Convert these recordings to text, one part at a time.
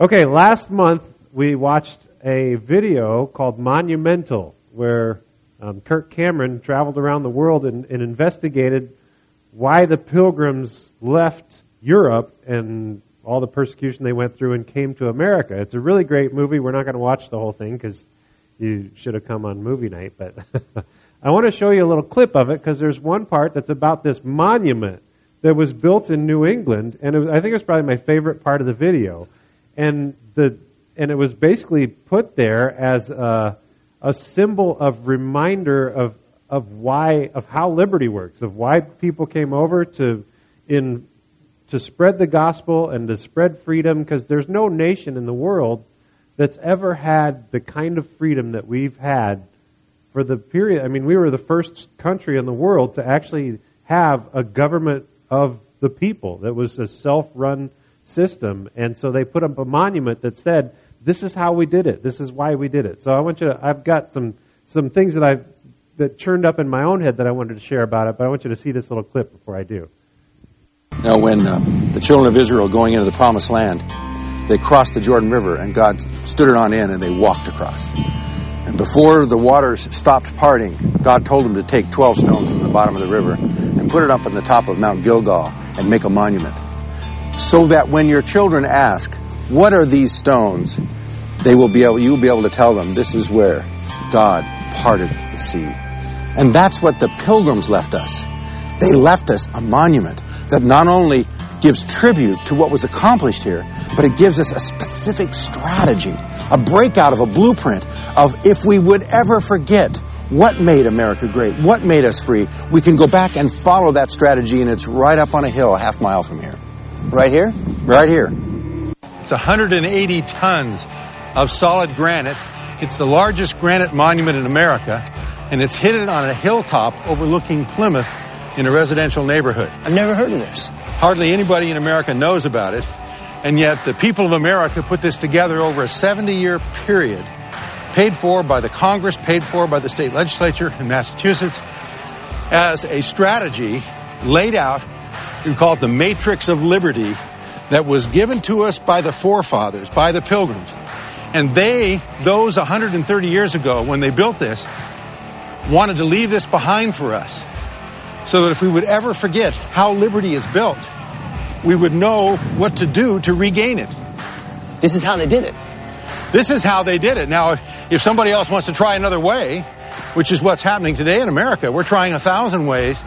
Okay, last month we watched a video called Monumental, where um, Kirk Cameron traveled around the world and, and investigated why the pilgrims left Europe and all the persecution they went through and came to America. It's a really great movie. We're not going to watch the whole thing because you should have come on movie night, but I want to show you a little clip of it because there's one part that's about this monument that was built in New England, and was, I think it was probably my favorite part of the video. And the and it was basically put there as a, a symbol of reminder of of why of how liberty works, of why people came over to in to spread the gospel and to spread freedom because there's no nation in the world that's ever had the kind of freedom that we've had for the period. I mean, we were the first country in the world to actually have a government of the people that was a self-run system, and so they put up a monument that said, "This is how we did it. This is why we did it." So I want you to. I've got some some things that I've that churned up in my own head that I wanted to share about it, but I want you to see this little clip before I do. Now, when uh, the children of Israel going into the promised land, they crossed the Jordan River and God stood it on in and they walked across. And before the waters stopped parting, God told them to take 12 stones from the bottom of the river and put it up on the top of Mount Gilgal and make a monument. So that when your children ask, what are these stones? They will be able, you will be able to tell them this is where God parted the sea. And that's what the pilgrims left us. They left us a monument that not only gives tribute to what was accomplished here, but it gives us a specific strategy, a breakout of a blueprint of if we would ever forget what made America great, what made us free, we can go back and follow that strategy and it's right up on a hill a half mile from here. Right here? Right here. It's 180 tons of solid granite. It's the largest granite monument in America, and it's hidden on a hilltop overlooking Plymouth in a residential neighborhood. I've never heard of this. Hardly anybody in America knows about it, and yet the people of America put this together over a 70 year period, paid for by the Congress, paid for by the state legislature in Massachusetts, as a strategy laid out, we call it the matrix of liberty, that was given to us by the forefathers, by the pilgrims. And they, those 130 years ago, when they built this, wanted to leave this behind for us so that if we would ever forget how liberty is built, we would know what to do to regain it. This is how they did it. This is how they did it. Now, if somebody else wants to try another way, which is what's happening today in America, we're trying a thousand ways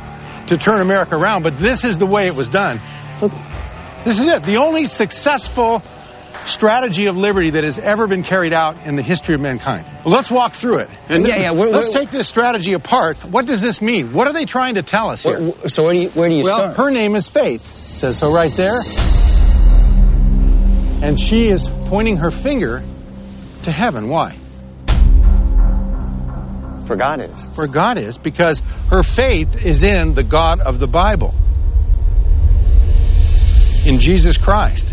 to turn America around, but this is the way it was done. This is it. The only successful strategy of liberty that has ever been carried out in the history of mankind. Well, let's walk through it. And yeah, yeah. We're, let's we're, take this strategy apart. What does this mean? What are they trying to tell us here? So where do you, where do you well, start? her name is Faith. It says so right there. And she is pointing her finger to heaven. Why? For God is. For God is, because her faith is in the God of the Bible. In Jesus Christ.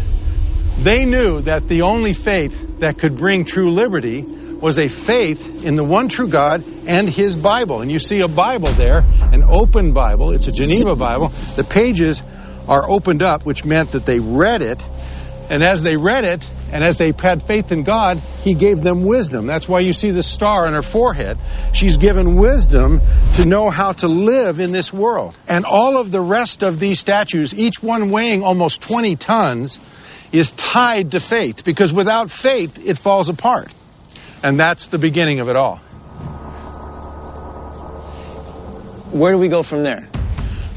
They knew that the only faith that could bring true liberty was a faith in the one true God and His Bible. And you see a Bible there, an open Bible. It's a Geneva Bible. The pages are opened up, which meant that they read it. And as they read it, and as they had faith in God, He gave them wisdom. That's why you see the star on her forehead. She's given wisdom to know how to live in this world. And all of the rest of these statues, each one weighing almost 20 tons, is tied to faith because without faith it falls apart. And that's the beginning of it all. Where do we go from there?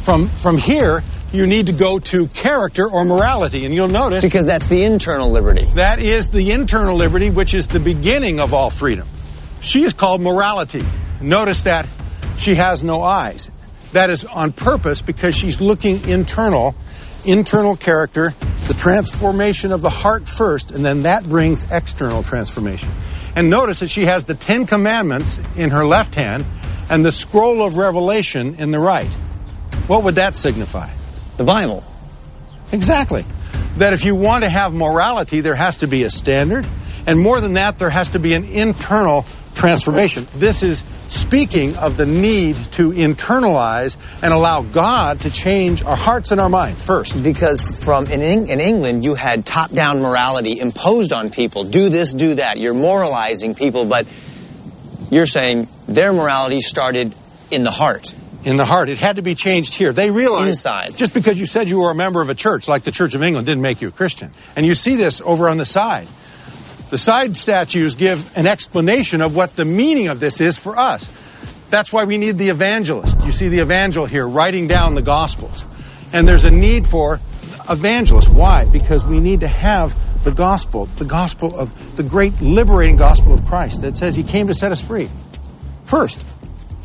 From from here, you need to go to character or morality, and you'll notice because that's the internal liberty. That is the internal liberty, which is the beginning of all freedom. She is called morality. Notice that she has no eyes. That is on purpose because she's looking internal, internal character, the transformation of the heart first, and then that brings external transformation. And notice that she has the Ten Commandments in her left hand and the scroll of Revelation in the right. What would that signify? The Bible. Exactly. That if you want to have morality, there has to be a standard, and more than that, there has to be an internal transformation. This is speaking of the need to internalize and allow God to change our hearts and our mind first. Because from in, in England, you had top-down morality imposed on people. Do this, do that. You're moralizing people, but you're saying their morality started in the heart. In the heart. It had to be changed here. They realized Inside. just because you said you were a member of a church, like the Church of England, didn't make you a Christian. And you see this over on the side. The side statues give an explanation of what the meaning of this is for us. That's why we need the evangelist. You see the evangel here writing down the gospels. And there's a need for evangelists. Why? Because we need to have the gospel, the gospel of the great liberating gospel of Christ that says he came to set us free. First.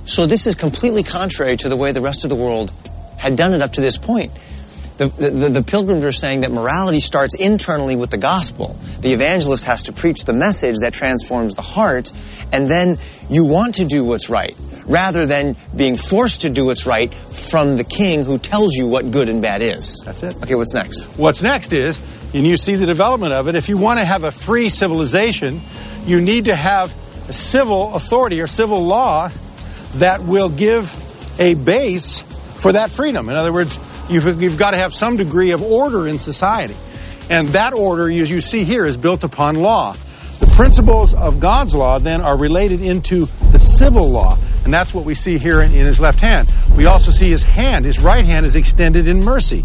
So this is completely contrary to the way the rest of the world had done it up to this point. The, the, the, pilgrims are saying that morality starts internally with the gospel. The evangelist has to preach the message that transforms the heart, and then you want to do what's right, rather than being forced to do what's right from the king who tells you what good and bad is. That's it. Okay, what's next? What's next is, and you see the development of it, if you want to have a free civilization, you need to have a civil authority or civil law that will give a base for that freedom. In other words, you've, you've got to have some degree of order in society. And that order, as you see here, is built upon law. The principles of God's law then are related into the civil law. And that's what we see here in, in, his left hand. We also see his hand, his right hand is extended in mercy.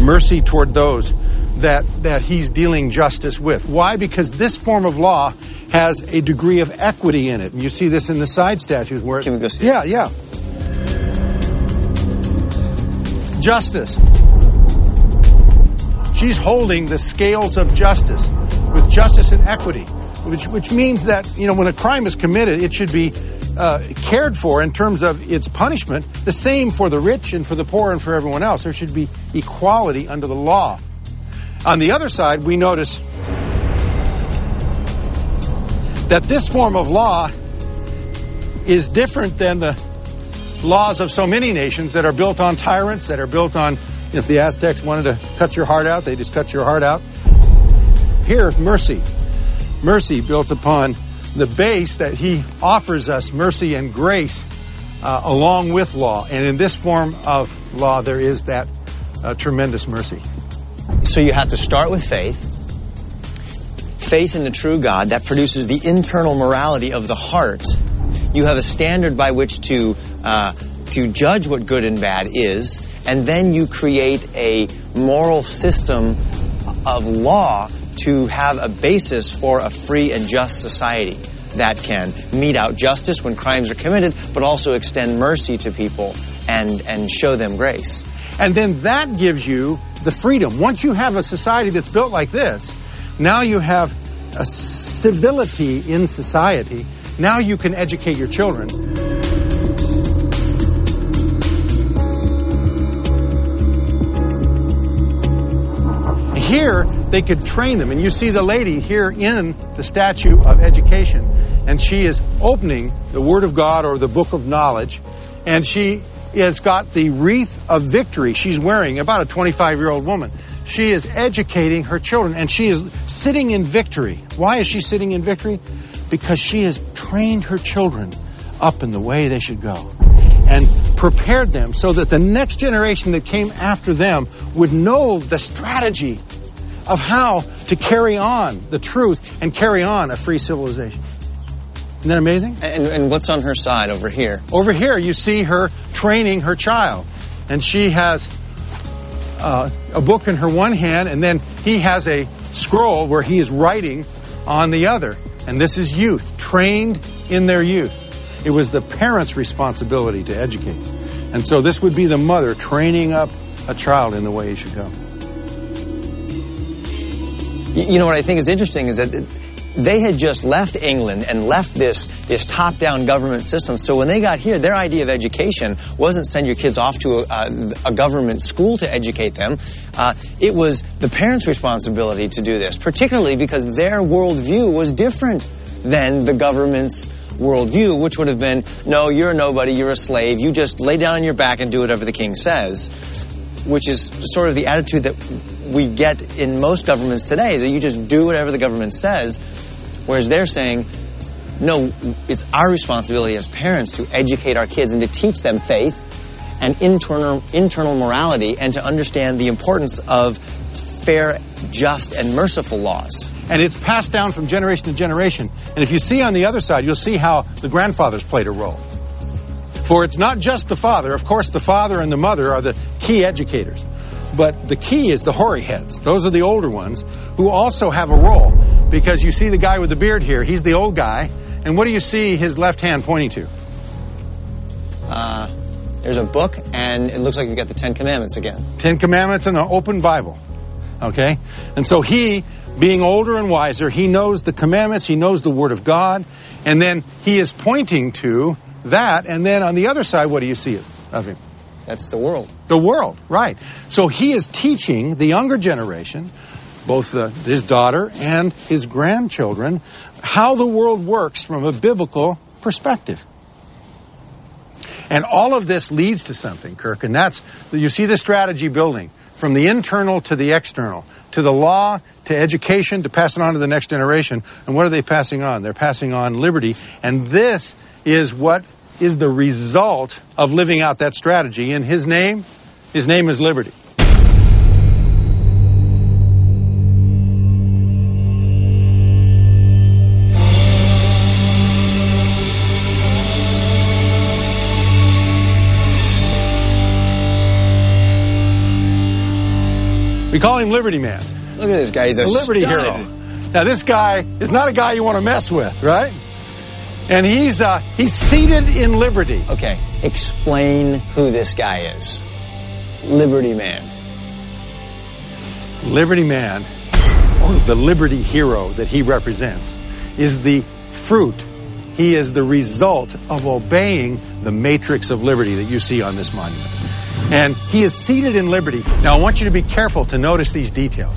Mercy toward those that, that he's dealing justice with. Why? Because this form of law has a degree of equity in it. And you see this in the side statues where it, Can we go see Yeah, yeah. Justice. She's holding the scales of justice with justice and equity, which, which means that, you know, when a crime is committed, it should be uh, cared for in terms of its punishment, the same for the rich and for the poor and for everyone else. There should be equality under the law. On the other side, we notice that this form of law is different than the laws of so many nations that are built on tyrants, that are built on, if the Aztecs wanted to cut your heart out, they just cut your heart out. Here, mercy. Mercy built upon the base that he offers us mercy and grace uh, along with law. And in this form of law, there is that uh, tremendous mercy. So you have to start with faith. Faith in the true God that produces the internal morality of the heart. You have a standard by which to uh, to judge what good and bad is, and then you create a moral system of law to have a basis for a free and just society that can mete out justice when crimes are committed, but also extend mercy to people and and show them grace. And then that gives you the freedom. Once you have a society that's built like this, now you have a civility in society. Now you can educate your children. Here, they could train them. And you see the lady here in the statue of education. And she is opening the Word of God or the Book of Knowledge. And she has got the wreath of victory she's wearing, about a 25 year old woman. She is educating her children and she is sitting in victory. Why is she sitting in victory? Because she has trained her children up in the way they should go and prepared them so that the next generation that came after them would know the strategy of how to carry on the truth and carry on a free civilization. Isn't that amazing? And, and what's on her side over here? Over here, you see her training her child. And she has uh, a book in her one hand, and then he has a scroll where he is writing on the other. And this is youth, trained in their youth. It was the parent's responsibility to educate. And so this would be the mother training up a child in the way he should go. You know what I think is interesting is that they had just left England and left this, this top-down government system. So when they got here, their idea of education wasn't send your kids off to a, a government school to educate them. Uh, it was the parents' responsibility to do this, particularly because their worldview was different than the government's worldview, which would have been, no, you're a nobody, you're a slave, you just lay down on your back and do whatever the king says, which is sort of the attitude that we get in most governments today, is that you just do whatever the government says, whereas they're saying, no, it's our responsibility as parents to educate our kids and to teach them faith and internal, internal morality and to understand the importance of fair, just, and merciful laws. And it's passed down from generation to generation. And if you see on the other side, you'll see how the grandfathers played a role. For it's not just the father. Of course, the father and the mother are the key educators. But the key is the hoary heads. Those are the older ones who also have a role. Because you see the guy with the beard here, he's the old guy. And what do you see his left hand pointing to? Uh, there's a book, and it looks like you've got the Ten Commandments again. Ten Commandments and an open Bible. Okay? And so he, being older and wiser, he knows the commandments, he knows the Word of God, and then he is pointing to that, and then on the other side, what do you see of him? That's the world. The world, right. So he is teaching the younger generation, both uh, his daughter and his grandchildren, how the world works from a biblical perspective. And all of this leads to something, Kirk, and that's, you see the strategy building from the internal to the external, to the law, to education, to pass it on to the next generation. And what are they passing on? They're passing on liberty. And this is what is the result of living out that strategy. In His name, His name is liberty. We call him Liberty Man. Look at this guy. He's a, a Liberty stud. hero. Now this guy is not a guy you want to mess with, right? And he's uh, he's seated in liberty. Okay, explain who this guy is. Liberty Man. Liberty Man, the liberty hero that he represents, is the fruit. He is the result of obeying the matrix of liberty that you see on this monument. And he is seated in liberty. Now I want you to be careful to notice these details.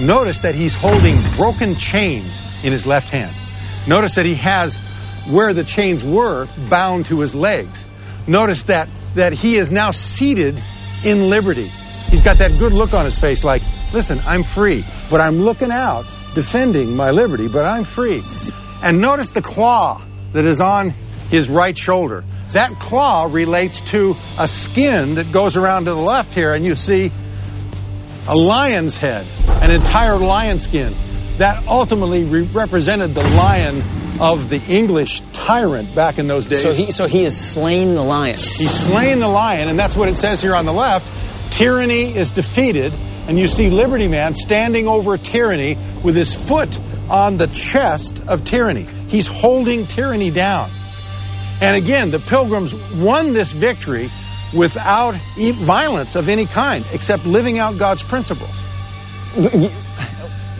Notice that he's holding broken chains in his left hand. Notice that he has where the chains were bound to his legs. Notice that, that he is now seated in liberty. He's got that good look on his face like, listen, I'm free, but I'm looking out, defending my liberty, but I'm free. And notice the claw that is on his right shoulder. That claw relates to a skin that goes around to the left here, and you see a lion's head, an entire lion skin. That ultimately re- represented the lion of the English tyrant back in those days. So he, so he has slain the lion. He's slain the lion, and that's what it says here on the left. Tyranny is defeated, and you see Liberty Man standing over tyranny with his foot on the chest of tyranny. He's holding tyranny down. And again, the pilgrims won this victory without violence of any kind, except living out God's principles.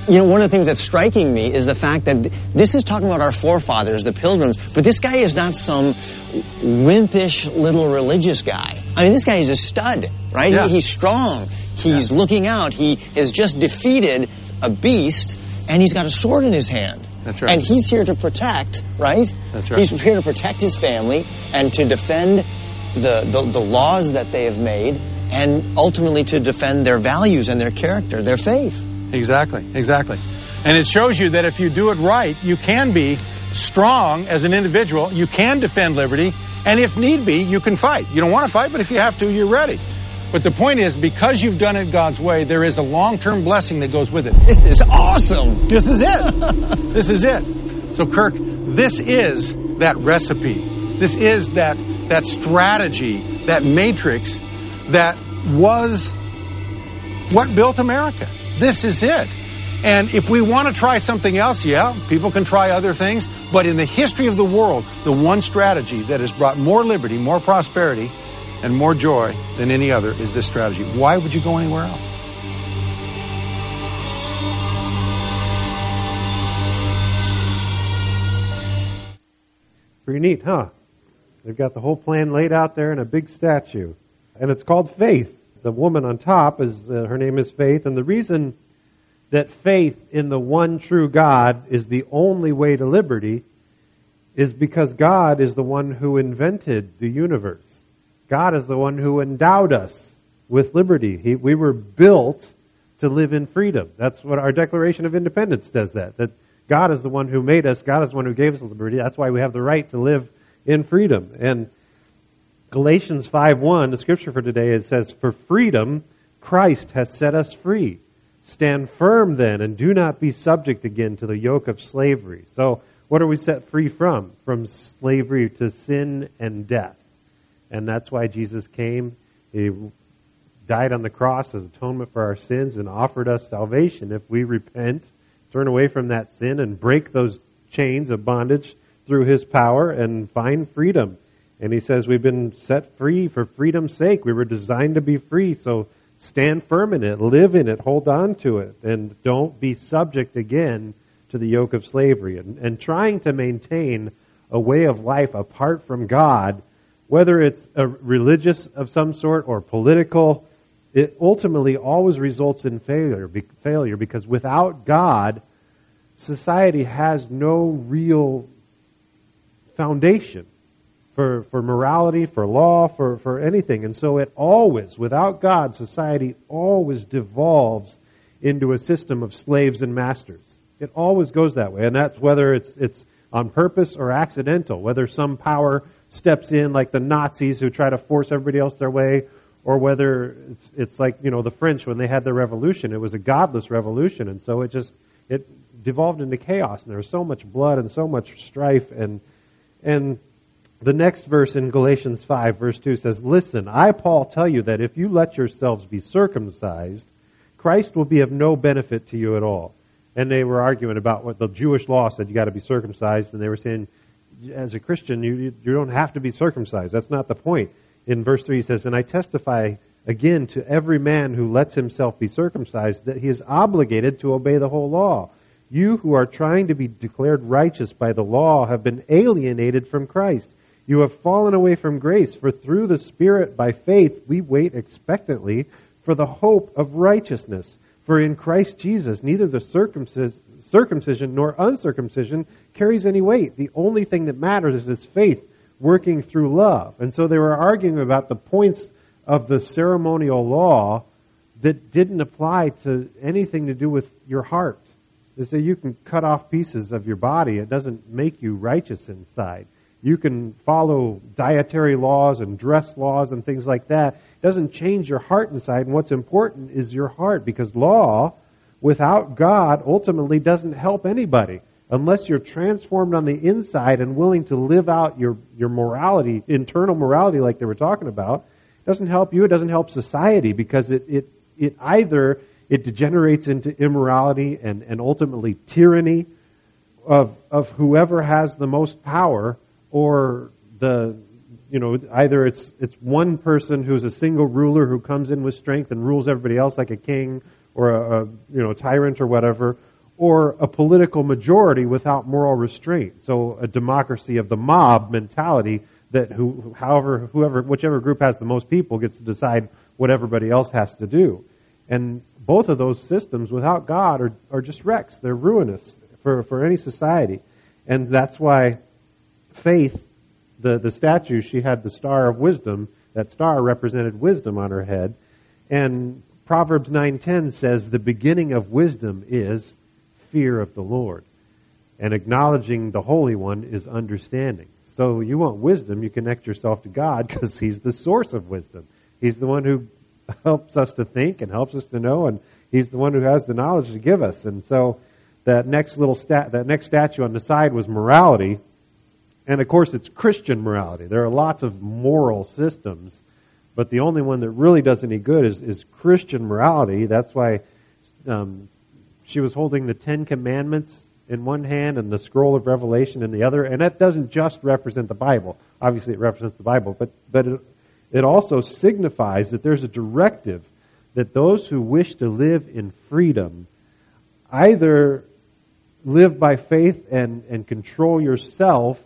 You know, one of the things that's striking me is the fact that this is talking about our forefathers, the pilgrims, but this guy is not some wimpish little religious guy. I mean, this guy is a stud, right? Yeah. He, he's strong. He's Yeah. looking out. He has just defeated a beast, and he's got a sword in his hand. That's right. And he's here to protect, right? That's right. He's here to protect his family and to defend the, the, the laws that they have made and ultimately to defend their values and their character, their faith. Exactly, exactly. And it shows you that if you do it right, you can be strong as an individual, you can defend liberty, and if need be, you can fight. You don't want to fight, but if you have to, you're ready. But the point is, because you've done it God's way, there is a long-term blessing that goes with it. This is awesome. This is it. this is it. So Kirk, this is that recipe. This is that, that strategy, that matrix that was what built America. This is it. And if we want to try something else, yeah, people can try other things. But in the history of the world, the one strategy that has brought more liberty, more prosperity, and more joy than any other is this strategy. Why would you go anywhere else? Pretty neat, huh? They've got the whole plan laid out there in a big statue. And it's called Faith. The woman on top is, uh, her name is Faith. And the reason that faith in the one true God is the only way to liberty is because God is the one who invented the universe. God is the one who endowed us with liberty. He, we were built to live in freedom. That's what our Declaration of Independence does that. That God is the one who made us. God is the one who gave us liberty. That's why we have the right to live in freedom. And Galatians 5:1, the scripture for today, it says, "For freedom Christ has set us free. Stand firm then, and do not be subject again to the yoke of slavery." So, what are we set free from? From slavery to sin and death. And that's why Jesus came. He died on the cross as atonement for our sins and offered us salvation if we repent, turn away from that sin, and break those chains of bondage through his power and find freedom. And he says we've been set free for freedom's sake. We were designed to be free, so stand firm in it, live in it, hold on to it, and don't be subject again to the yoke of slavery. And, and trying to maintain a way of life apart from God, whether it's religious of some sort or political, it ultimately always results in failure, failure because without God, society has no real foundation for, for morality, for law, for, for anything. And so it always, without God, society always devolves into a system of slaves and masters. It always goes that way. And that's whether it's, it's on purpose or accidental, whether some power steps in like the Nazis who try to force everybody else their way, or whether it's, it's like, you know, the French when they had their revolution. It was a godless revolution. And so it just, it devolved into chaos. And there was so much blood and so much strife and, and the next verse in Galatians 5, verse 2 says, Listen, I, Paul, tell you that if you let yourselves be circumcised, Christ will be of no benefit to you at all. And they were arguing about what the Jewish law said you got to be circumcised, and they were saying, as a Christian, you, you don't have to be circumcised. That's not the point. In verse 3, he says, And I testify again to every man who lets himself be circumcised that he is obligated to obey the whole law. You who are trying to be declared righteous by the law have been alienated from Christ. You have fallen away from grace, for through the Spirit, by faith, we wait expectantly for the hope of righteousness. For in Christ Jesus, neither the circumcision nor uncircumcision carries any weight. The only thing that matters is faith working through love. And so they were arguing about the points of the ceremonial law that didn't apply to anything to do with your heart. They say you can cut off pieces of your body, it doesn't make you righteous inside. You can follow dietary laws and dress laws and things like that. It doesn't change your heart inside. And what's important is your heart because law without God ultimately doesn't help anybody unless you're transformed on the inside and willing to live out your, your morality, internal morality like they were talking about. It doesn't help you. It doesn't help society because it, it, it either it degenerates into immorality and, and ultimately tyranny of, of whoever has the most power or the you know either it's it's one person who's a single ruler who comes in with strength and rules everybody else like a king or a, a you know tyrant or whatever or a political majority without moral restraint. So a democracy of the mob mentality that who however whoever whichever group has the most people gets to decide what everybody else has to do. And both of those systems without God are, are just wrecks. They're ruinous for, for any society. And that's why faith, the, the statue, she had the star of wisdom. That star represented wisdom on her head. And Proverbs 9:10 says the beginning of wisdom is fear of the Lord. And acknowledging the Holy One is understanding. So you want wisdom, you connect yourself to God because He's the source of wisdom. He's the one who helps us to think and helps us to know, and He's the one who has the knowledge to give us. And so that next little stat, that next statue on the side was morality, and of course, it's Christian morality. There are lots of moral systems, but the only one that really does any good is, is Christian morality. That's why um, she was holding the Ten Commandments in one hand and the scroll of Revelation in the other. And that doesn't just represent the Bible. Obviously, it represents the Bible, but, but it, it also signifies that there's a directive that those who wish to live in freedom either live by faith and, and control yourself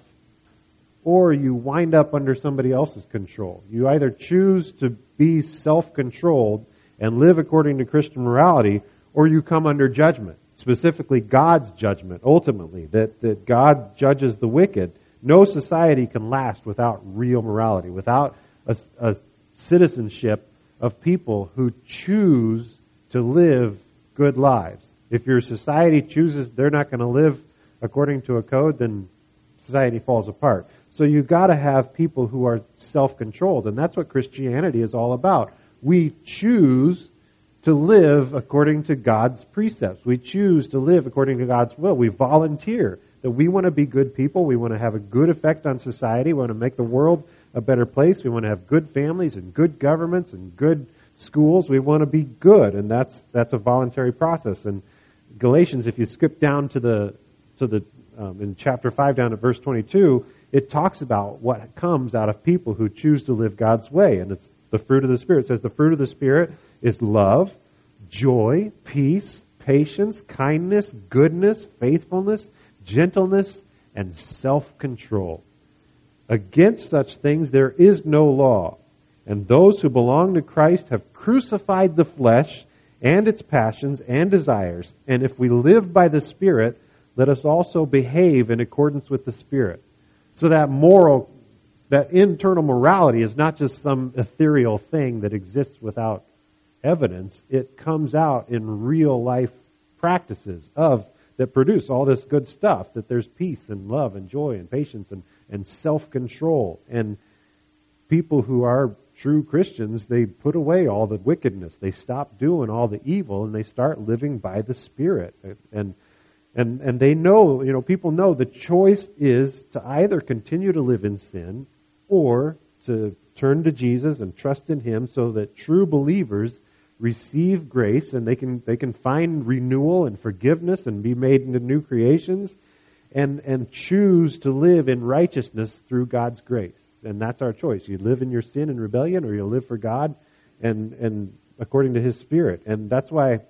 or you wind up under somebody else's control. You either choose to be self-controlled and live according to Christian morality, or you come under judgment, specifically God's judgment, ultimately, that, that God judges the wicked. No society can last without real morality, without a, a citizenship of people who choose to live good lives. If your society chooses they're not going to live according to a code, then society falls apart. So you've got to have people who are self-controlled, and that's what Christianity is all about. We choose to live according to God's precepts. We choose to live according to God's will. We volunteer that we want to be good people. We want to have a good effect on society. We want to make the world a better place. We want to have good families and good governments and good schools. We want to be good, and that's that's a voluntary process. And Galatians, if you skip down to the to the um, in chapter five down to verse twenty two, it talks about what comes out of people who choose to live God's way, and it's the fruit of the Spirit. It says the fruit of the Spirit is love, joy, peace, patience, kindness, goodness, faithfulness, gentleness, and self control. Against such things there is no law. And those who belong to Christ have crucified the flesh and its passions and desires. And if we live by the Spirit, let us also behave in accordance with the Spirit. So that moral, that internal morality is not just some ethereal thing that exists without evidence. It comes out in real life practices of that produce all this good stuff, that there's peace and love and joy and patience and, and self-control. And people who are true Christians, they put away all the wickedness. They stop doing all the evil and they start living by the Spirit. And, and, and they know, you know, people know the choice is to either continue to live in sin or to turn to Jesus and trust in Him so that true believers receive grace and they can they can find renewal and forgiveness and be made into new creations and and choose to live in righteousness through God's grace. And that's our choice. You live in your sin and rebellion or you live for God and and according to his spirit. And that's why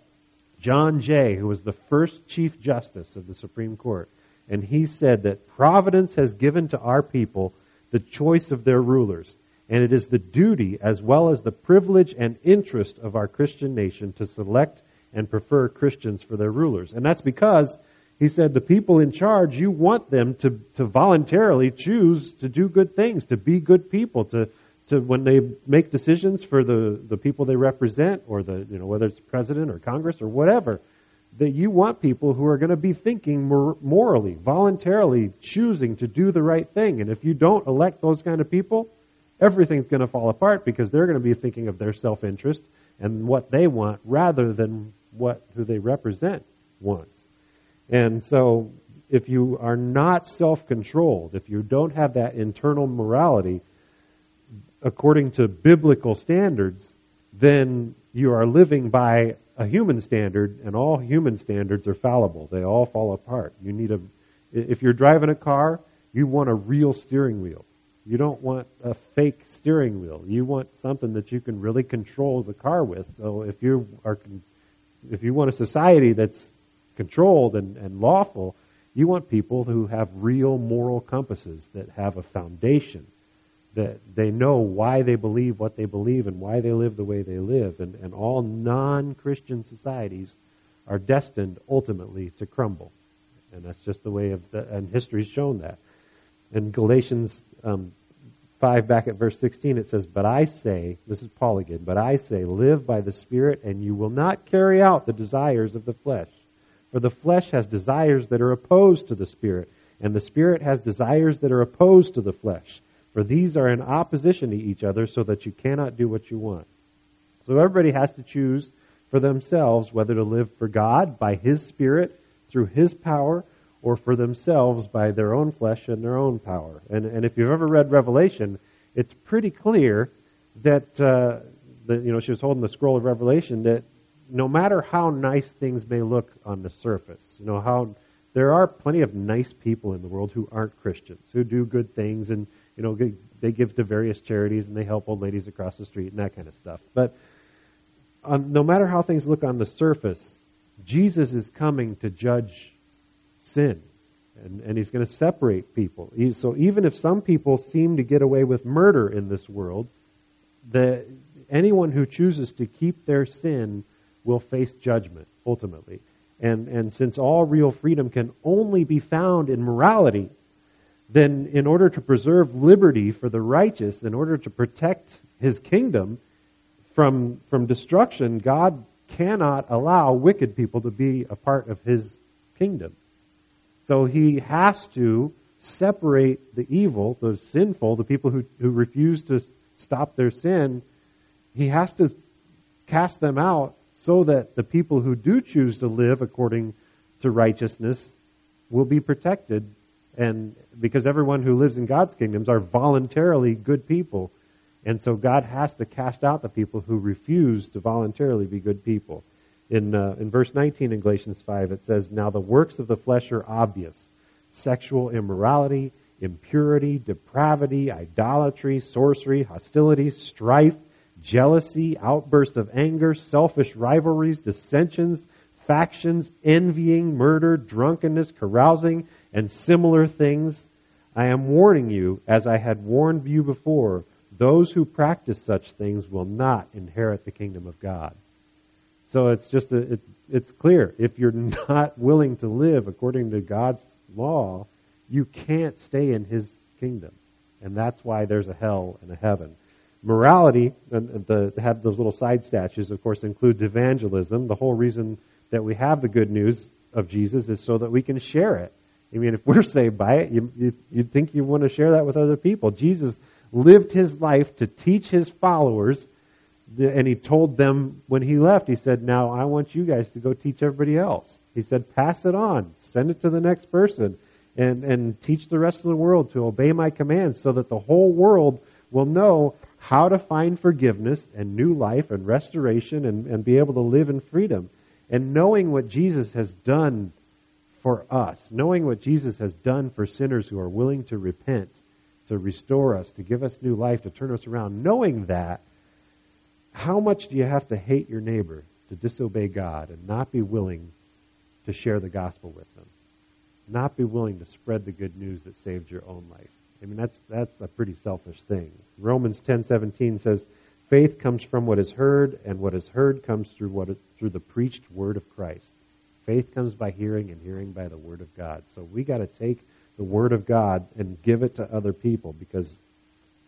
John Jay, who was the first chief justice of the Supreme Court, and he said that providence has given to our people the choice of their rulers and it is the duty as well as the privilege and interest of our Christian nation to select and prefer Christians for their rulers. And that's because he said the people in charge, you want them to, to voluntarily choose to do good things, to be good people, to, to when they make decisions for the, the people they represent, or the, you know, whether it's president or Congress or whatever, that you want people who are going to be thinking morally, voluntarily choosing to do the right thing. And if you don't elect those kind of people, everything's going to fall apart because they're going to be thinking of their self-interest and what they want rather than what who they represent wants. And so if you are not self-controlled, if you don't have that internal morality according to biblical standards, then you are living by a human standard and all human standards are fallible. They all fall apart. You need a if you're driving a car, you want a real steering wheel. You don't want a fake steering wheel. You want something that you can really control the car with. So if you are, if you want a society that's controlled and, and lawful, you want people who have real moral compasses that have a foundation, that they know why they believe what they believe and why they live the way they live. And, and all non-Christian societies are destined ultimately to crumble. And that's just the way of the, and history's shown that. In Galatians um, 5 back at verse 16 it says but i say this is paul again but i say live by the spirit and you will not carry out the desires of the flesh for the flesh has desires that are opposed to the spirit and the spirit has desires that are opposed to the flesh for these are in opposition to each other so that you cannot do what you want so everybody has to choose for themselves whether to live for god by his spirit through his power or for themselves by their own flesh and their own power. And, and if you've ever read Revelation, it's pretty clear that, uh, that, you know, she was holding the scroll of Revelation that no matter how nice things may look on the surface, you know, how there are plenty of nice people in the world who aren't Christians, who do good things and, you know, they give to various charities and they help old ladies across the street and that kind of stuff. But um, no matter how things look on the surface, Jesus is coming to judge sin. And, and he's going to separate people. He, so even if some people seem to get away with murder in this world, the, anyone who chooses to keep their sin will face judgment, ultimately. And, and since all real freedom can only be found in morality, then in order to preserve liberty for the righteous, in order to protect his kingdom from, from destruction, God cannot allow wicked people to be a part of his kingdom. So he has to separate the evil, the sinful, the people who, who refuse to stop their sin. He has to cast them out so that the people who do choose to live according to righteousness will be protected. And because everyone who lives in God's kingdoms are voluntarily good people. And so God has to cast out the people who refuse to voluntarily be good people. In, uh, in verse 19 in Galatians 5, it says, Now the works of the flesh are obvious sexual immorality, impurity, depravity, idolatry, sorcery, hostility, strife, jealousy, outbursts of anger, selfish rivalries, dissensions, factions, envying, murder, drunkenness, carousing, and similar things. I am warning you, as I had warned you before, those who practice such things will not inherit the kingdom of God. So it's just a, it, it's clear. If you're not willing to live according to God's law, you can't stay in His kingdom, and that's why there's a hell and a heaven. Morality, and the, have those little side statues, of course, includes evangelism. The whole reason that we have the good news of Jesus is so that we can share it. I mean, if we're saved by it, you, you, you'd think you want to share that with other people. Jesus lived his life to teach his followers, and he told them when he left, he said, Now I want you guys to go teach everybody else. He said, Pass it on, send it to the next person, and, and teach the rest of the world to obey my commands so that the whole world will know how to find forgiveness and new life and restoration and, and be able to live in freedom. And knowing what Jesus has done for us, knowing what Jesus has done for sinners who are willing to repent, to restore us, to give us new life, to turn us around, knowing that, how much do you have to hate your neighbor to disobey God and not be willing to share the gospel with them? Not be willing to spread the good news that saved your own life? I mean, that's, that's a pretty selfish thing. Romans 10:17 says, "Faith comes from what is heard, and what is heard comes through what is, through the preached word of Christ." Faith comes by hearing, and hearing by the word of God. So we got to take the word of God and give it to other people because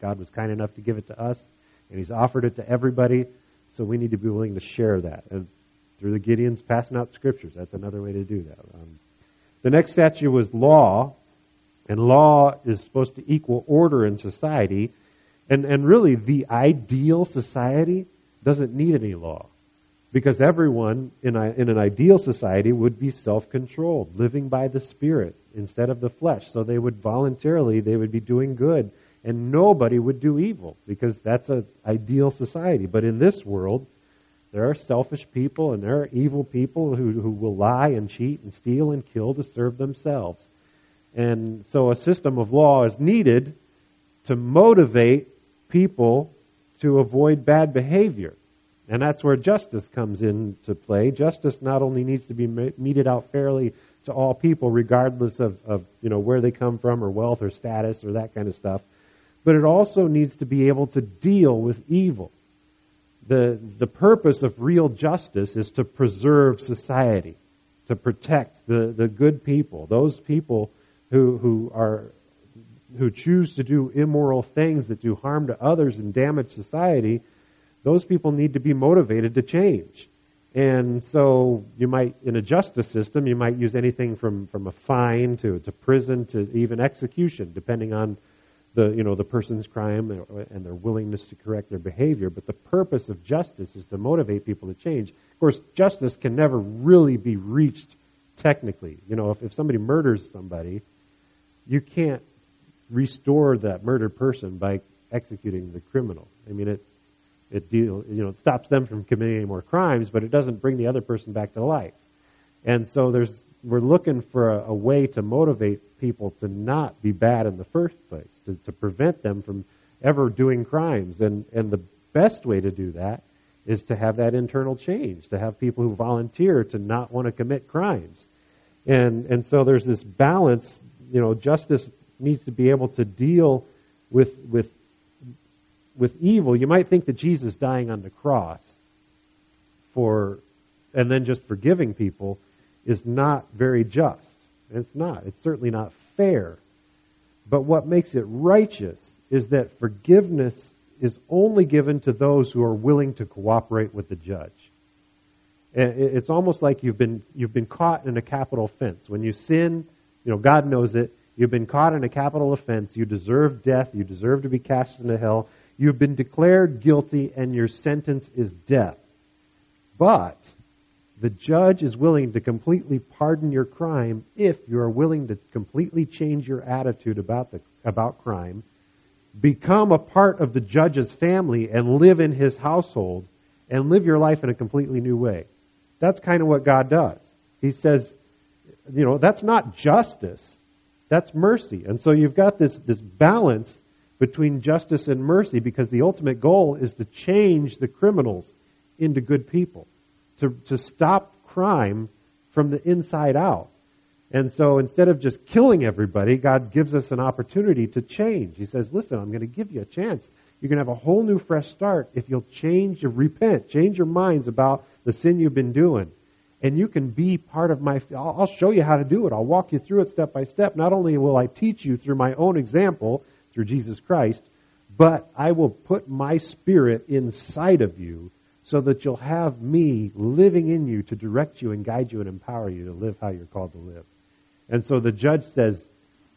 God was kind enough to give it to us, and He's offered it to everybody. So we need to be willing to share that. And through the Gideons passing out scriptures, that's another way to do that. Um, the next statue was law, and law is supposed to equal order in society. And, and really, the ideal society doesn't need any law. Because everyone in, a, in an ideal society would be self controlled, living by the Spirit instead of the flesh. So they would voluntarily, they would be doing good. And nobody would do evil because that's an ideal society. But in this world, there are selfish people and there are evil people who, who will lie and cheat and steal and kill to serve themselves. And so a system of law is needed to motivate people to avoid bad behavior. And that's where justice comes into play. Justice not only needs to be meted out fairly to all people, regardless of, of you know, where they come from or wealth or status or that kind of stuff, but it also needs to be able to deal with evil. The, the purpose of real justice is to preserve society, to protect the, the good people, those people who, who are who choose to do immoral things that do harm to others and damage society, those people need to be motivated to change. And so you might, in a justice system, you might use anything from, from a fine to, to prison to even execution, depending on the, you know, the person's crime and their willingness to correct their behavior. But the purpose of justice is to motivate people to change. Of course, justice can never really be reached technically. You know, if, if somebody murders somebody, you can't restore that murdered person by executing the criminal. I mean, it it deal you know it stops them from committing any more crimes, but it doesn't bring the other person back to life. And so there's we're looking for a, a way to motivate people to not be bad in the first place, to, to prevent them from ever doing crimes. And and the best way to do that is to have that internal change, to have people who volunteer to not want to commit crimes. And and so there's this balance you know, justice needs to be able to deal with, with, with evil. You might think that Jesus dying on the cross for, and then just forgiving people is not very just. It's not. It's certainly not fair. But what makes it righteous is that forgiveness is only given to those who are willing to cooperate with the judge. It's almost like you've been, you've been caught in a capital offense. When you sin, You know, God knows it. You've been caught in a capital offense. You deserve death. You deserve to be cast into hell. You've been declared guilty and your sentence is death. But the judge is willing to completely pardon your crime if you are willing to completely change your attitude about the about crime, become a part of the judge's family and live in his household and live your life in a completely new way. That's kind of what God does. He says, you know, that's not justice. That's mercy. And so you've got this, this balance between justice and mercy because the ultimate goal is to change the criminals into good people, to, to stop crime from the inside out. And so instead of just killing everybody, God gives us an opportunity to change. He says, listen, I'm going to give you a chance. You're going to have a whole new fresh start if you'll change, you repent, change your minds about the sin you've been doing. And you can be part of my, I'll show you how to do it. I'll walk you through it step by step. Not only will I teach you through my own example, through Jesus Christ, but I will put my spirit inside of you so that you'll have me living in you to direct you and guide you and empower you to live how you're called to live. And so the judge says,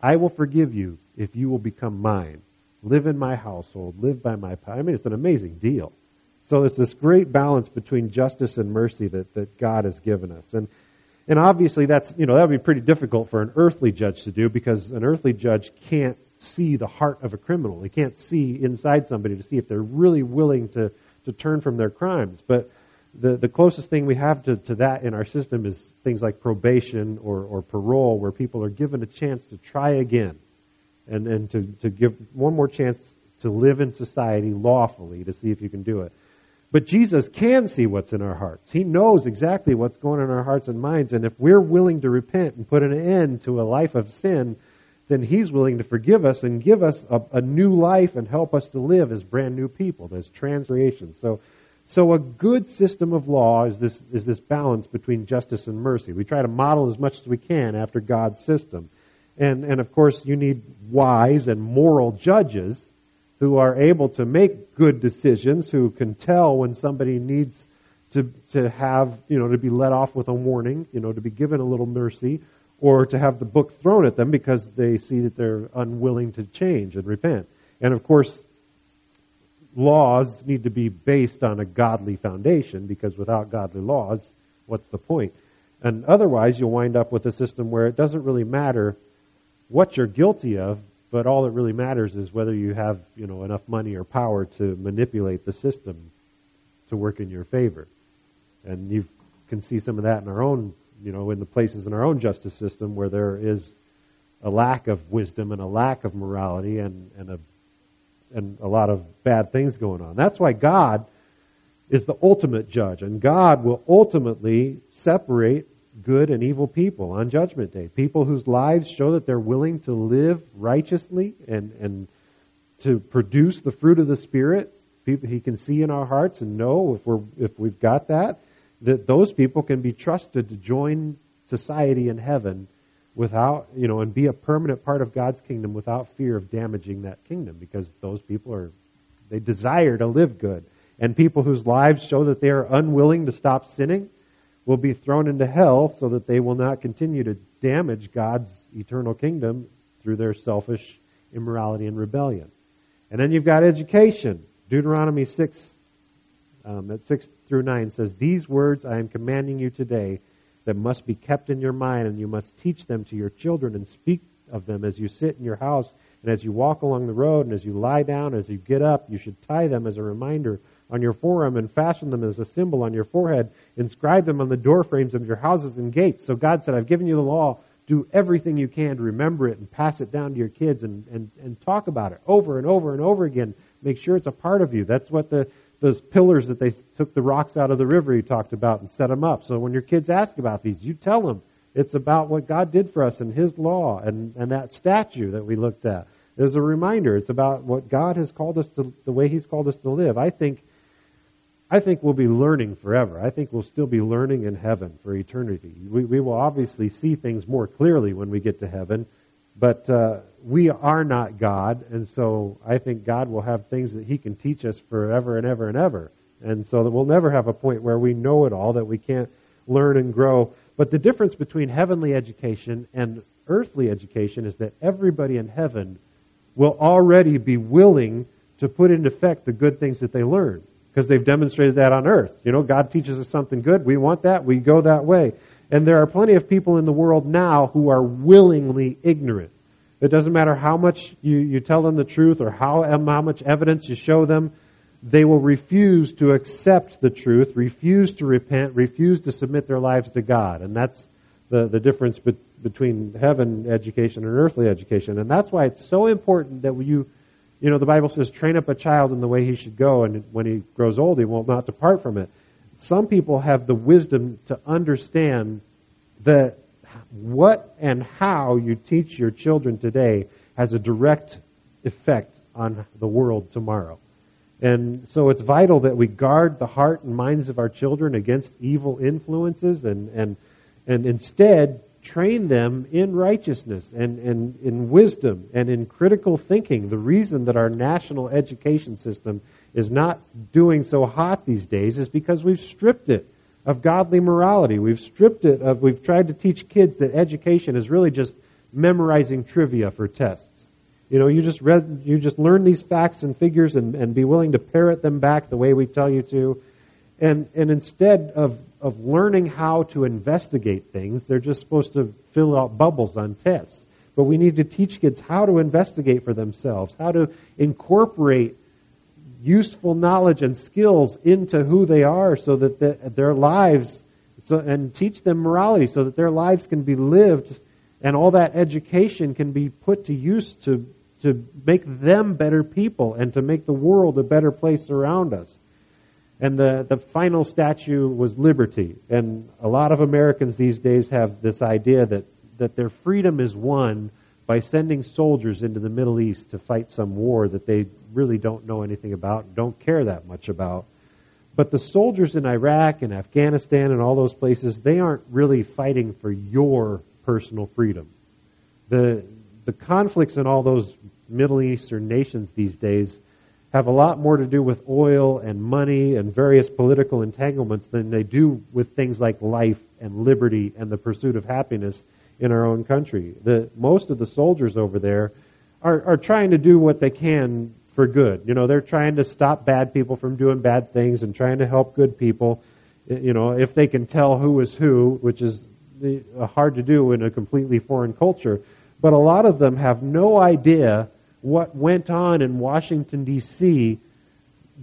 I will forgive you if you will become mine. Live in my household. Live by my power. I mean, it's an amazing deal. So there's this great balance between justice and mercy that, that God has given us. And, and obviously that's, you know, that would be pretty difficult for an earthly judge to do because an earthly judge can't see the heart of a criminal. He can't see inside somebody to see if they're really willing to, to turn from their crimes. But the, the closest thing we have to, to that in our system is things like probation or, or parole, where people are given a chance to try again and, and to, to give one more chance to live in society lawfully to see if you can do it. But Jesus can see what's in our hearts. He knows exactly what's going on in our hearts and minds. And if we're willing to repent and put an end to a life of sin, then He's willing to forgive us and give us a, a new life and help us to live as brand new people, as transcreations. So so a good system of law is this, is this balance between justice and mercy. We try to model as much as we can after God's system. And, and of course, you need wise and moral judges who are able to make good decisions, who can tell when somebody needs to, to have, you know, to be let off with a warning, you know, to be given a little mercy, or to have the book thrown at them because they see that they're unwilling to change and repent. And of course, laws need to be based on a godly foundation because without godly laws, what's the point? And otherwise, you'll wind up with a system where it doesn't really matter what you're guilty of, but all that really matters is whether you have, you know, enough money or power to manipulate the system to work in your favor. And you can see some of that in our own, you know, in the places in our own justice system where there is a lack of wisdom and a lack of morality and, and a and a lot of bad things going on. That's why God is the ultimate judge, and God will ultimately separate good and evil people on Judgment Day. People whose lives show that they're willing to live righteously and, and to produce the fruit of the Spirit. People He can see in our hearts and know if we're if we've got that, that those people can be trusted to join society in heaven without, you know, and be a permanent part of God's kingdom without fear of damaging that kingdom because those people are, they desire to live good. And people whose lives show that they are unwilling to stop sinning will be thrown into hell so that they will not continue to damage God's eternal kingdom through their selfish immorality and rebellion. And then you've got education. Deuteronomy 6, um, at 6 through 9 says, These words I am commanding you today that must be kept in your mind, and you must teach them to your children and speak of them as you sit in your house and as you walk along the road and as you lie down, as you get up. You should tie them as a reminder on your forearm and fasten them as a symbol on your forehead. Inscribe them on the doorframes of your houses and gates. So God said, I've given you the law. Do everything you can to remember it and pass it down to your kids and, and, and talk about it over and over and over again. Make sure it's a part of you. That's what the those pillars that they took the rocks out of the river he talked about and set them up. So when your kids ask about these, you tell them it's about what God did for us and His law and, and that statue that we looked at. There's a reminder. It's about what God has called us to, the way He's called us to live. I think, I think we'll be learning forever. I think we'll still be learning in heaven for eternity. We, we will obviously see things more clearly when we get to heaven, but uh, we are not God, and so I think God will have things that He can teach us forever and ever and ever. And so that we'll never have a point where we know it all, that we can't learn and grow. But the difference between heavenly education and earthly education is that everybody in heaven will already be willing to put into effect the good things that they learn because they've demonstrated that on earth. You know, God teaches us something good. We want that. We go that way. And there are plenty of people in the world now who are willingly ignorant. It doesn't matter how much you, you tell them the truth or how, how much evidence you show them. They will refuse to accept the truth, refuse to repent, refuse to submit their lives to God. And that's the, the difference be, between heaven education and earthly education. And that's why it's so important that you, you know, the Bible says, train up a child in the way he should go, and when he grows old, he will not depart from it. Some people have the wisdom to understand that what and how you teach your children today has a direct effect on the world tomorrow. And so it's vital that we guard the heart and minds of our children against evil influences and, and, and instead train them in righteousness and, and in wisdom and in critical thinking. The reason that our national education system is not doing so hot these days is because we've stripped it of godly morality. We've stripped it of, we've tried to teach kids that education is really just memorizing trivia for tests. You know, you just read, you just learn these facts and figures and, and be willing to parrot them back the way we tell you to. And, and instead of, of learning how to investigate things, they're just supposed to fill out bubbles on tests. But we need to teach kids how to investigate for themselves, how to incorporate useful knowledge and skills into who they are so that the, their lives so, and teach them morality so that their lives can be lived and all that education can be put to use to, to make them better people and to make the world a better place around us. And the, the final statue was liberty. And a lot of Americans these days have this idea that, that their freedom is won by sending soldiers into the Middle East to fight some war that they really don't know anything about, and don't care that much about. But the soldiers in Iraq and Afghanistan and all those places, they aren't really fighting for your personal freedom. The, the conflicts in all those Middle Eastern nations these days have a lot more to do with oil and money and various political entanglements than they do with things like life and liberty and the pursuit of happiness in our own country. The, most of the soldiers over there are, are trying to do what they can for good. You know, they're trying to stop bad people from doing bad things and trying to help good people. You know, if they can tell who is who, which is uh, hard to do in a completely foreign culture. But a lot of them have no idea what went on in Washington, D.C.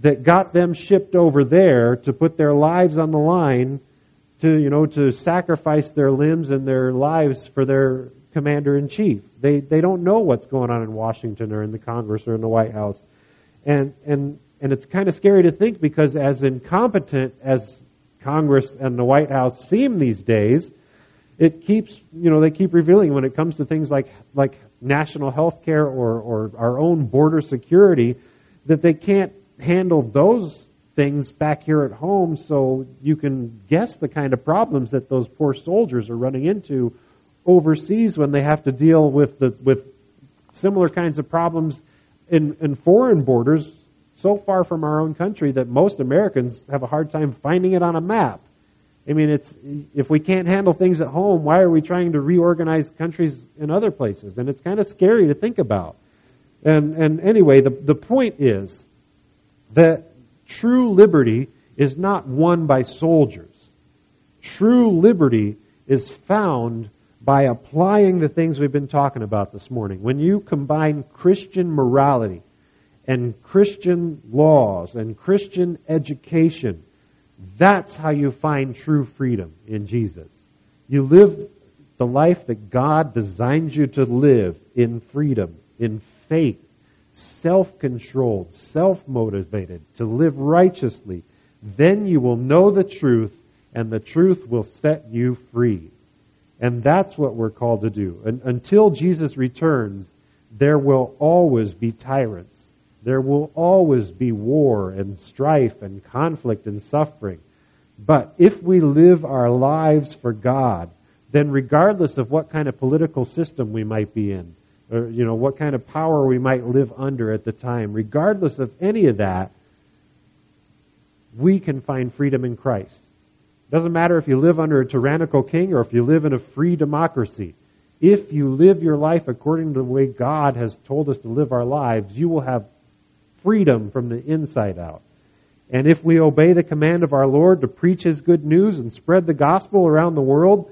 that got them shipped over there to put their lives on the line to, you know, to sacrifice their limbs and their lives for their commander in chief. They, they don't know what's going on in Washington or in the Congress or in the White House. And, and, and it's kind of scary to think because as incompetent as Congress and the White House seem these days, it keeps, you know, they keep revealing when it comes to things like, like national health care or, or our own border security that they can't handle those things back here at home so you can guess the kind of problems that those poor soldiers are running into overseas when they have to deal with the, with similar kinds of problems in, in foreign borders so far from our own country that most Americans have a hard time finding it on a map. I mean, it's if we can't handle things at home, why are we trying to reorganize countries in other places? And it's kind of scary to think about. And and anyway, the the point is that true liberty is not won by soldiers. True liberty is found by applying the things we've been talking about this morning. When you combine Christian morality and Christian laws and Christian education, that's how you find true freedom in Jesus. You live the life that God designed you to live in freedom, in faith, self-controlled, self-motivated, to live righteously. Then you will know the truth and the truth will set you free. And that's what we're called to do. And until Jesus returns, there will always be tyrants. There will always be war and strife and conflict and suffering. But if we live our lives for God, then regardless of what kind of political system we might be in, or you know what kind of power we might live under at the time, regardless of any of that, we can find freedom in Christ. Doesn't matter if you live under a tyrannical king or if you live in a free democracy. if you live your life according to the way God has told us to live our lives, you will have freedom from the inside out. And if we obey the command of our Lord to preach His good news and spread the gospel around the world,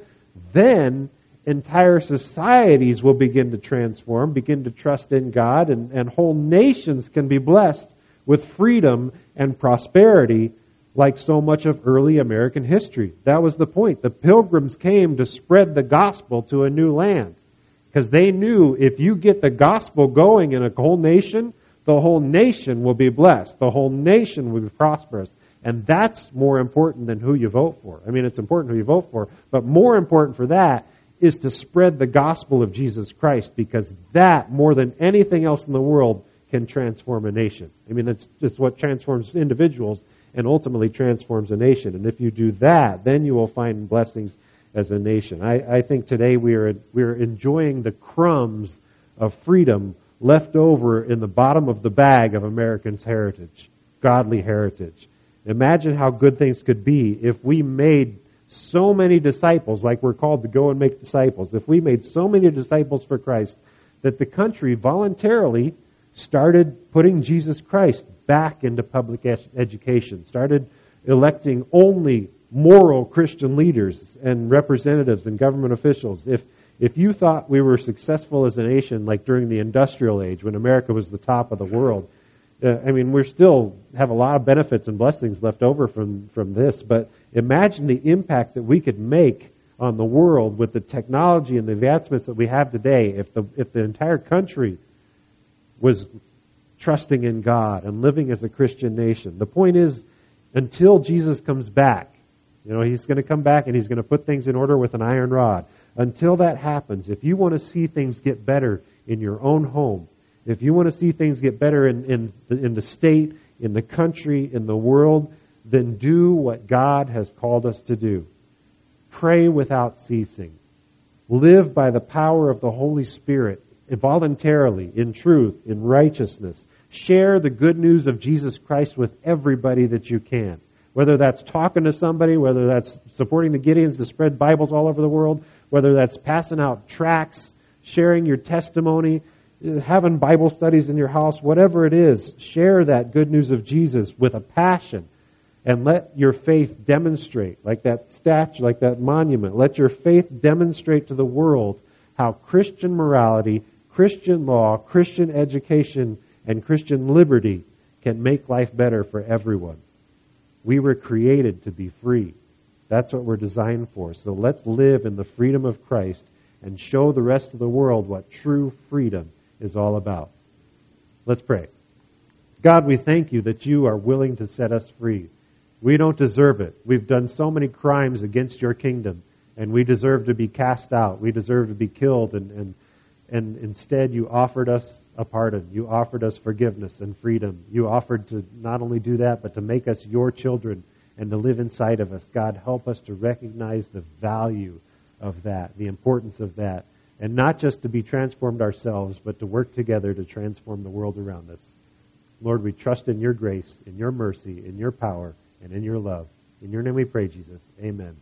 then entire societies will begin to transform, begin to trust in God, and, and whole nations can be blessed with freedom and prosperity like so much of early American history. That was the point. The pilgrims came to spread the gospel to a new land because they knew if you get the gospel going in a whole nation, the whole nation will be blessed. The whole nation will be prosperous. And that's more important than who you vote for. I mean, it's important who you vote for, but more important for that is to spread the gospel of Jesus Christ because that, more than anything else in the world, can transform a nation. I mean, that's just what transforms individuals and ultimately transforms a nation. And if you do that, then you will find blessings as a nation. I, I think today we are, we are enjoying the crumbs of freedom left over in the bottom of the bag of Americans' heritage, godly heritage. Imagine how good things could be if we made so many disciples, like we're called to go and make disciples, if we made so many disciples for Christ that the country voluntarily started putting Jesus Christ back into public education, started electing only moral Christian leaders and representatives and government officials. If if you thought we were successful as a nation, like during the industrial age when America was the top of the world, uh, I mean, we still have a lot of benefits and blessings left over from, from this, but imagine the impact that we could make on the world with the technology and the advancements that we have today if the, if the entire country was trusting in God and living as a Christian nation. The point is, until Jesus comes back, you know, he's going to come back and he's going to put things in order with an iron rod. Until that happens, if you want to see things get better in your own home, if you want to see things get better in, in, in the state, in the country, in the world, then do what God has called us to do. Pray without ceasing. Live by the power of the Holy Spirit voluntarily, in truth, in righteousness. Share the good news of Jesus Christ with everybody that you can. Whether that's talking to somebody, whether that's supporting the Gideons to spread Bibles all over the world, whether that's passing out tracts, sharing your testimony, having Bible studies in your house, whatever it is, share that good news of Jesus with a passion and let your faith demonstrate, like that statue, like that monument, let your faith demonstrate to the world how Christian morality, Christian law, Christian education, and Christian liberty can make life better for everyone. We were created to be free. That's what we're designed for. So let's live in the freedom of Christ and show the rest of the world what true freedom is all about. Let's pray. God, we thank you that you are willing to set us free. We don't deserve it. We've done so many crimes against your kingdom, and we deserve to be cast out. We deserve to be killed, and, and, and instead you offered us a pardon. You offered us forgiveness and freedom. You offered to not only do that, but to make us your children and to live inside of us. God, help us to recognize the value of that, the importance of that, and not just to be transformed ourselves, but to work together to transform the world around us. Lord, we trust in your grace, in your mercy, in your power, and in your love. In your name we pray, Jesus. Amen.